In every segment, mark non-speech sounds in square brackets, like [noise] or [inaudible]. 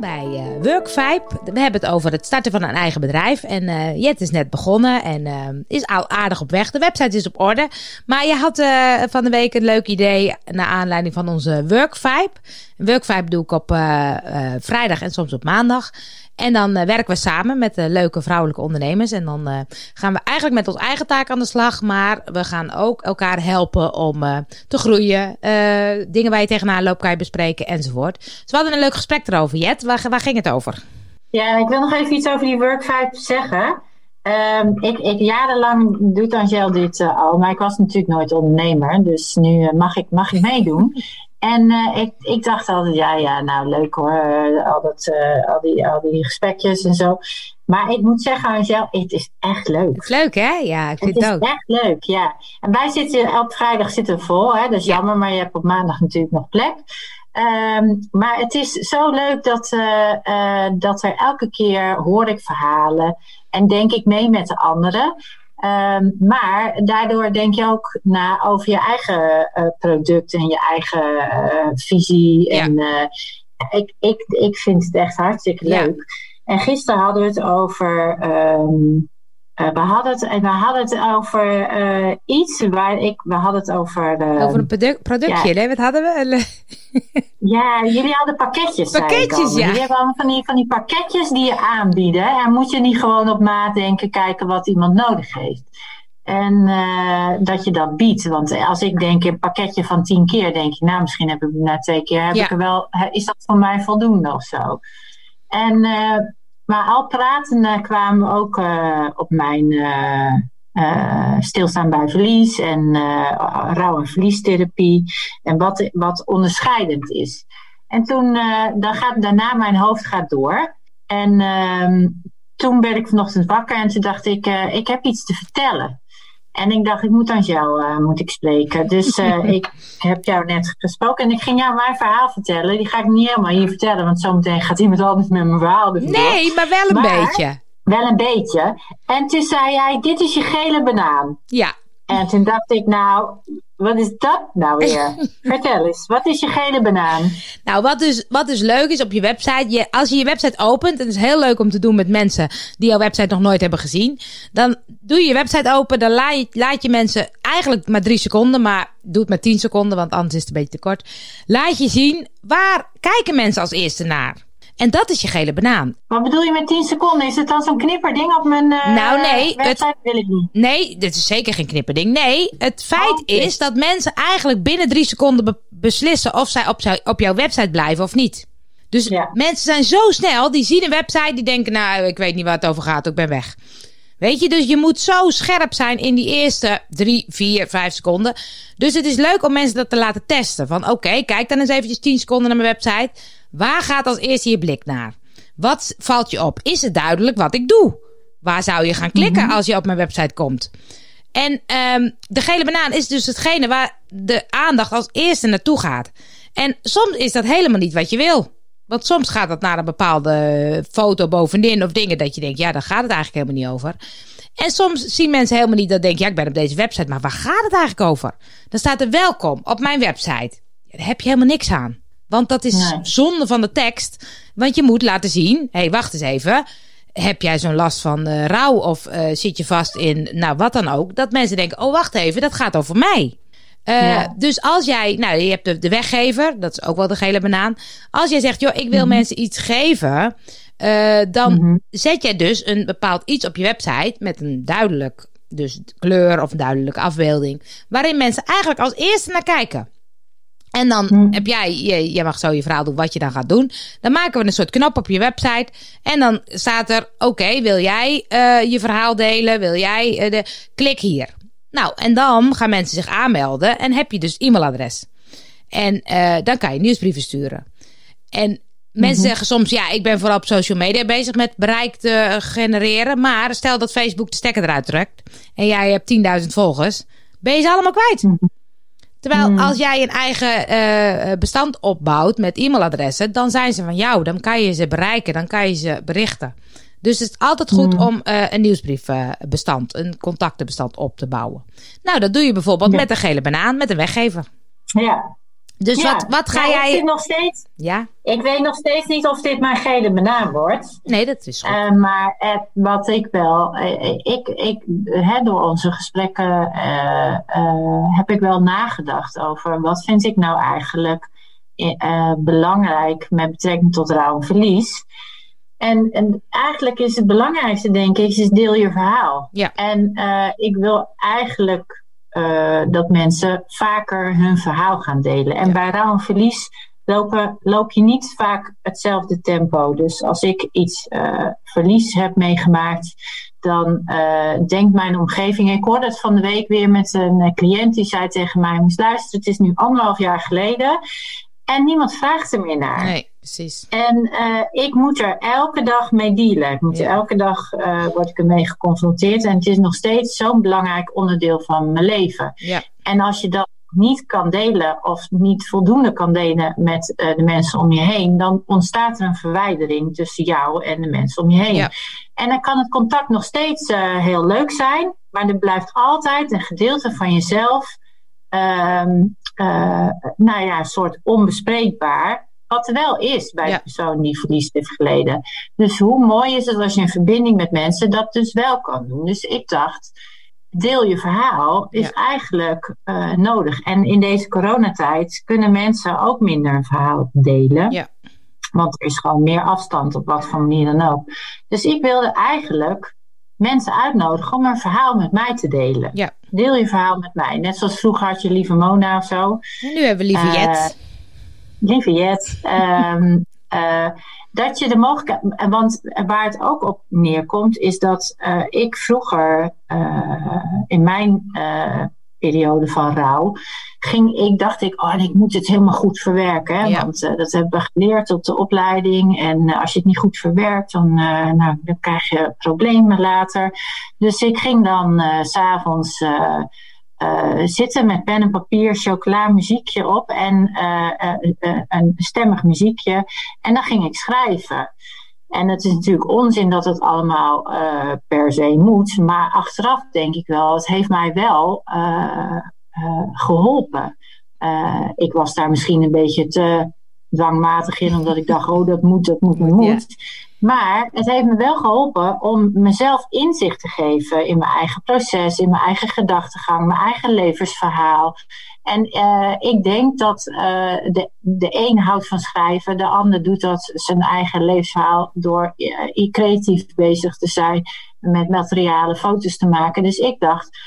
bij uh, Workvibe. We hebben het over het starten van een eigen bedrijf. En uh, Jet is net begonnen en uh, is al aardig op weg. De website is op orde. Maar je had van de week een leuk idee naar aanleiding van onze Workvibe. Workvibe doe ik op vrijdag en soms op maandag. En dan uh, werken we samen met de leuke vrouwelijke ondernemers. En dan uh, gaan we eigenlijk met ons eigen taak aan de slag. Maar we gaan ook elkaar helpen om te groeien. dingen waar je tegenaan loopt kan je bespreken enzovoort. Dus we hadden een leuk gesprek erover. Jet, waar, ging het over? Ja, ik wil nog even iets over die Workvibe zeggen. Um, ik, ik, jarenlang doet Angel dit al, maar ik was natuurlijk nooit ondernemer. Dus nu mag, ik, mag ik meedoen. En uh, ik, ik dacht altijd, ja, ja, nou leuk hoor, al, dat, uh, al, die, al die gesprekjes en zo. Maar ik moet zeggen, Angel, het is echt leuk. Het is leuk, hè? Ja, ik vind het, het ook. Het is echt leuk, ja. En wij zitten, op vrijdag zitten we vol, hè? Dat is jammer, maar je hebt op maandag natuurlijk nog plek. Um, maar het is zo leuk dat, uh, dat er elke keer hoor ik verhalen en denk ik mee met de anderen. Um, maar daardoor denk je ook na over je eigen uh, product en je eigen uh, visie. Ja. En uh, ik, ik, ik vind het echt hartstikke leuk. Ja. En gisteren hadden we het over um, uh, we, hadden het, we hadden het over uh, iets waar ik. We hadden het over. Uh, over een product, productje, ja. nee? Wat hadden we? [laughs] ja, jullie hadden pakketjes. Pakketjes, ja. Jullie hebben allemaal van die, van die pakketjes die je aanbieden. En moet je niet gewoon op maat denken, kijken wat iemand nodig heeft. En dat je dat biedt. Want als ik denk een pakketje van tien keer, denk ik, nou, misschien heb ik na twee keer, heb ja. ik er wel, is dat voor mij voldoende of zo? En maar al pratende kwamen ook uh, op mijn uh, uh, stilstaan bij verlies en rouw- en verliestherapie. En wat, wat onderscheidend is. En toen, dan gaat, daarna mijn hoofd gaat door. En ehm, toen werd ik vanochtend wakker en toen dacht ik, ik heb iets te vertellen. En ik dacht, ik moet aan jou uh, moet ik spreken. Dus uh, [laughs] ik heb jou net gesproken en ik ging jou mijn verhaal vertellen. Die ga ik niet helemaal hier vertellen, want zometeen gaat iemand anders met mijn verhaal doen. Nee, maar wel een maar, beetje. Wel een beetje. En toen zei jij, dit is je gele banaan. Ja. En toen dacht ik, nou, wat is dat nou weer? [laughs] Vertel eens, wat is je gele banaan? Nou, wat dus, wat dus leuk is op je website, je, als je je website opent, en het is heel leuk om te doen met mensen die jouw website nog nooit hebben gezien, dan doe je je website open, dan laat je, laat je mensen eigenlijk maar drie seconden, maar doe het maar tien seconden, want anders is het een beetje te kort. Laat je zien, waar kijken mensen als eerste naar? En dat is je gele banaan. Wat bedoel je met 10 seconden? Is het dan zo'n knipperding op mijn uh, nou, nee, website? Het, wil ik niet. Nee, dit is zeker geen knipperding. Nee, het feit oh, okay. is dat mensen eigenlijk binnen drie seconden be beslissen of zij op, op jouw website blijven of niet. Dus ja. mensen zijn zo snel, die zien een website, die denken, nou, ik weet niet waar het over gaat, ik ben weg. Weet je, dus je moet zo scherp zijn in die eerste drie, vier, vijf seconden. Dus het is leuk om mensen dat te laten testen. Van oké, okay, kijk dan eens eventjes 10 seconden naar mijn website. Waar gaat als eerste je blik naar? Wat valt je op? Is het duidelijk wat ik doe? Waar zou je gaan klikken als je op mijn website komt? En um, de gele banaan is dus hetgene waar de aandacht als eerste naartoe gaat. En soms is dat helemaal niet wat je wil. Want soms gaat dat naar een bepaalde foto bovenin of dingen dat je denkt, ja, daar gaat het eigenlijk helemaal niet over. En soms zien mensen helemaal niet dat denken, ja, ik ben op deze website, maar waar gaat het eigenlijk over? Dan staat er welkom op mijn website. Daar heb je helemaal niks aan. Want dat is nee. zonde van de tekst. Want je moet laten zien, hé, hey, wacht eens even. Heb jij zo'n last van uh, rouw of uh, zit je vast in, nou wat dan ook. Dat mensen denken, oh wacht even, dat gaat over mij. Uh, ja. Dus als jij, nou je hebt de, de, weggever, dat is ook wel de gele banaan. Als jij zegt, joh, ik wil mm -hmm. mensen iets geven. dan mm -hmm. zet jij dus een bepaald iets op je website met een duidelijk dus kleur of een duidelijke afbeelding. Waarin mensen eigenlijk als eerste naar kijken. En dan hmm. heb jij, je, mag zo je verhaal doen wat je dan gaat doen. Dan maken we een soort knop op je website. En dan staat er, oké, okay, wil jij uh, je verhaal delen? Wil jij de... Klik hier. Nou, en dan gaan mensen zich aanmelden en heb je dus e-mailadres. En uh, dan kan je nieuwsbrieven sturen. En mensen mm -hmm. zeggen soms, ja, ik ben vooral op social media bezig met bereik te genereren. Maar stel dat Facebook de stekker eruit trekt en jij hebt 10.000 volgers, ben je ze allemaal kwijt. Mm -hmm. Terwijl mm. als jij een eigen uh, bestand opbouwt met e-mailadressen, dan zijn ze van jou. Dan kan je ze bereiken, dan kan je ze berichten. Dus het is altijd goed mm. om uh, een nieuwsbriefbestand, een contactenbestand op te bouwen. Nou, dat doe je bijvoorbeeld ja. met een gele banaan, met een weggever. Ja. Dus wat, wat ga nou, jij... Ik, nog steeds, ja? ik weet nog steeds niet of dit mijn gele banaan wordt. Nee, dat is goed. Uh, maar het, wat ik wel... Uh, ik, ik, hè, door onze gesprekken uh, heb ik wel nagedacht over... wat vind ik nou eigenlijk belangrijk met betrekking tot rouw en verlies... En, en, eigenlijk is het belangrijkste, denk ik, is deel je verhaal. Ja. En ik wil eigenlijk uh, dat mensen vaker hun verhaal gaan delen. En bij rouw en verlies lopen, loop je niet vaak hetzelfde tempo. Dus als ik iets uh, verlies heb meegemaakt, dan denkt mijn omgeving. Ik hoorde het van de week weer met een cliënt die zei tegen mij: Moest luisteren, het is nu anderhalf jaar geleden. En niemand vraagt er meer naar. Nee, precies. En uh, ik moet er elke dag mee dealen. Ik moet Ja. elke dag uh, word ik ermee geconfronteerd. En het is nog steeds zo'n belangrijk onderdeel van mijn leven. Ja. En als je dat niet kan delen of niet voldoende kan delen met uh, de mensen om je heen, dan ontstaat er een verwijdering tussen jou en de mensen om je heen. Ja. En dan kan het contact nog steeds uh, heel leuk zijn, maar er blijft altijd een gedeelte van jezelf, um, uh, nou ja, een soort onbespreekbaar. Wat er wel is bij Ja. de persoon die verlies heeft geleden. Dus hoe mooi is het als je in verbinding met mensen dat dus wel kan doen. Dus ik dacht, deel je verhaal is Ja. eigenlijk uh, nodig. En in deze coronatijd kunnen mensen ook minder een verhaal delen. Ja. Want er is gewoon meer afstand op wat voor manier dan ook. Dus ik wilde eigenlijk mensen uitnodigen om een verhaal met mij te delen. Ja. Deel je verhaal met mij. Net zoals vroeger had je lieve Mona of zo. Nu hebben we lieve Eh, Jet. Lieve Jet. ehm, [laughs] eh, dat je de mogelijkheid. Want waar het ook op neerkomt, is dat eh, ik vroeger eh, in mijn eh, periode van rouw. Ging ik, dacht ik, oh, en ik moet het helemaal goed verwerken. Hè? Ja. Want eh, dat hebben we geleerd op de opleiding. En eh, als je het niet goed verwerkt, dan, eh, nou, dan krijg je problemen later. Dus ik ging dan s'avonds zitten met pen en papier, chocola, muziekje op en een stemmig muziekje. En dan ging ik schrijven. En het is natuurlijk onzin dat het allemaal per se moet. Maar achteraf denk ik wel, het heeft mij wel geholpen. ik was daar misschien een beetje te dwangmatig in, omdat ik dacht, oh dat moet, dat moet, dat moet. Ja. Maar het heeft me wel geholpen om mezelf inzicht te geven in mijn eigen proces, in mijn eigen gedachtegang, mijn eigen levensverhaal. En uh, ik denk dat uh, de, de een houdt van schrijven, de ander doet dat zijn eigen levensverhaal door uh, creatief bezig te zijn, met materialen, foto's te maken. Dus ik dacht,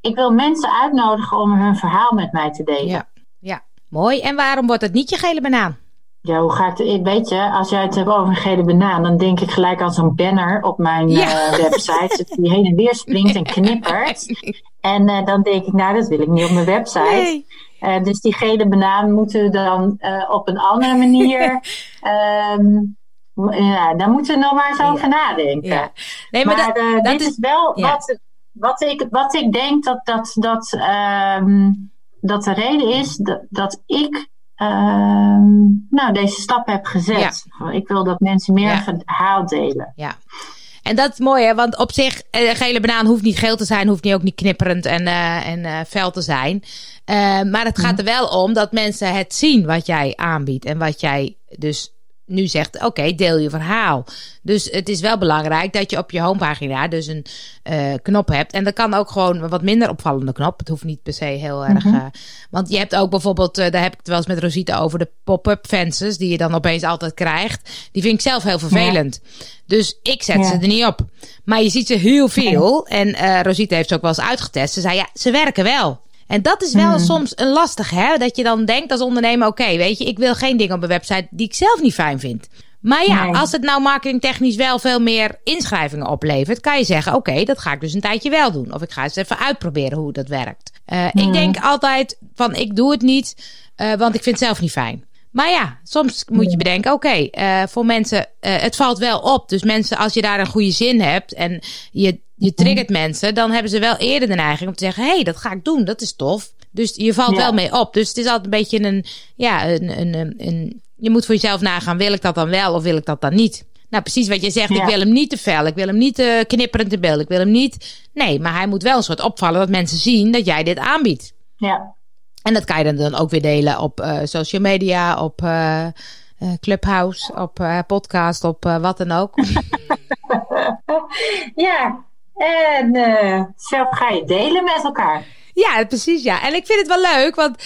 ik wil mensen uitnodigen om hun verhaal met mij te delen. Ja, ja. mooi. En waarom wordt het niet je gele banaan? Ja, hoe gaat het? Weet je, als jij het hebt over een gele banaan, dan denk ik gelijk aan zo'n banner op mijn ja. uh, website. Die heen en weer springt en knippert. [laughs] En uh, dan denk ik, nou, dat wil ik niet op mijn website. Nee. Uh, dus die gele banaan moeten we dan op een andere manier. [laughs] um, ja, daar moeten we nog maar eens over nadenken. Ja. Nee, maar, maar dat, dat dit is wel wat, wat, ik, wat ik denk dat, dat, dat, um, dat de reden is dat, dat ik um, nou, deze stap heb gezet. Ja. Ik wil dat mensen meer ja. verhaal delen. Ja. En dat is mooi, hè? Want op zich, uh, gele banaan hoeft niet geel te zijn, hoeft niet ook niet knipperend en, uh, en uh, fel te zijn. maar het gaat er wel om dat mensen het zien wat jij aanbiedt en wat jij dus nu zegt, oké, okay, deel je verhaal. Dus het is wel belangrijk dat je op je homepagina dus een uh, knop hebt. En dat kan ook gewoon een wat minder opvallende knop. Het hoeft niet per se heel erg... Uh, want je hebt ook bijvoorbeeld, uh, daar heb ik het wel eens met Rosita over... de pop-up fences die je dan opeens altijd krijgt. Die vind ik zelf heel vervelend. Ja. Dus ik zet ja. ze er niet op. Maar je ziet ze heel veel. En Rosita heeft ze ook wel eens uitgetest. Ze zei, ja, ze werken wel. En dat is wel Hmm. mm. soms een lastig, hè? Dat je dan denkt als ondernemer, oké, okay, weet je, ik wil geen dingen op mijn website die ik zelf niet fijn vind. Maar ja, nee. als het nou marketingtechnisch wel veel meer inschrijvingen oplevert, kan je zeggen, oké, okay, dat ga ik dus een tijdje wel doen. Of ik ga eens even uitproberen hoe dat werkt. Uh, mm. Ik denk altijd van, ik doe het niet, uh, want ik vind het zelf niet fijn. Maar ja, soms moet je bedenken, oké, okay, uh, voor mensen, uh, het valt wel op. Dus mensen, als je daar een goede zin hebt en je, je triggert mensen, dan hebben ze wel eerder de neiging om te zeggen, hé, hey, dat ga ik doen, dat is tof. Dus je valt ja. wel mee op. Dus het is altijd een beetje een, ja, een, een, een, een, je moet voor jezelf nagaan, wil ik dat dan wel of wil ik dat dan niet? Nou, precies wat je zegt, ja. ik wil hem niet te fel, ik wil hem niet te knipperend in beeld, ik wil hem niet... Nee, maar hij moet wel een soort opvallen dat mensen zien dat jij dit aanbiedt. Ja. En dat kan je dan ook weer delen op social media, op Clubhouse, op podcast, op wat dan ook. [laughs] ja, en zo ga je delen met elkaar. Ja, precies. Ja. En ik vind het wel leuk, want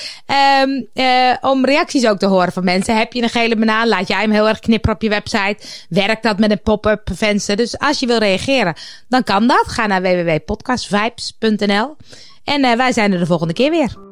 um, uh, om reacties ook te horen van mensen. Heb je een gele banaan? Laat jij hem heel erg knipperen op je website? Werkt dat met een pop-up venster? Dus als je wil reageren, dan kan dat. Ga naar www.podcastvibes.nl. En uh, wij zijn er de volgende keer weer.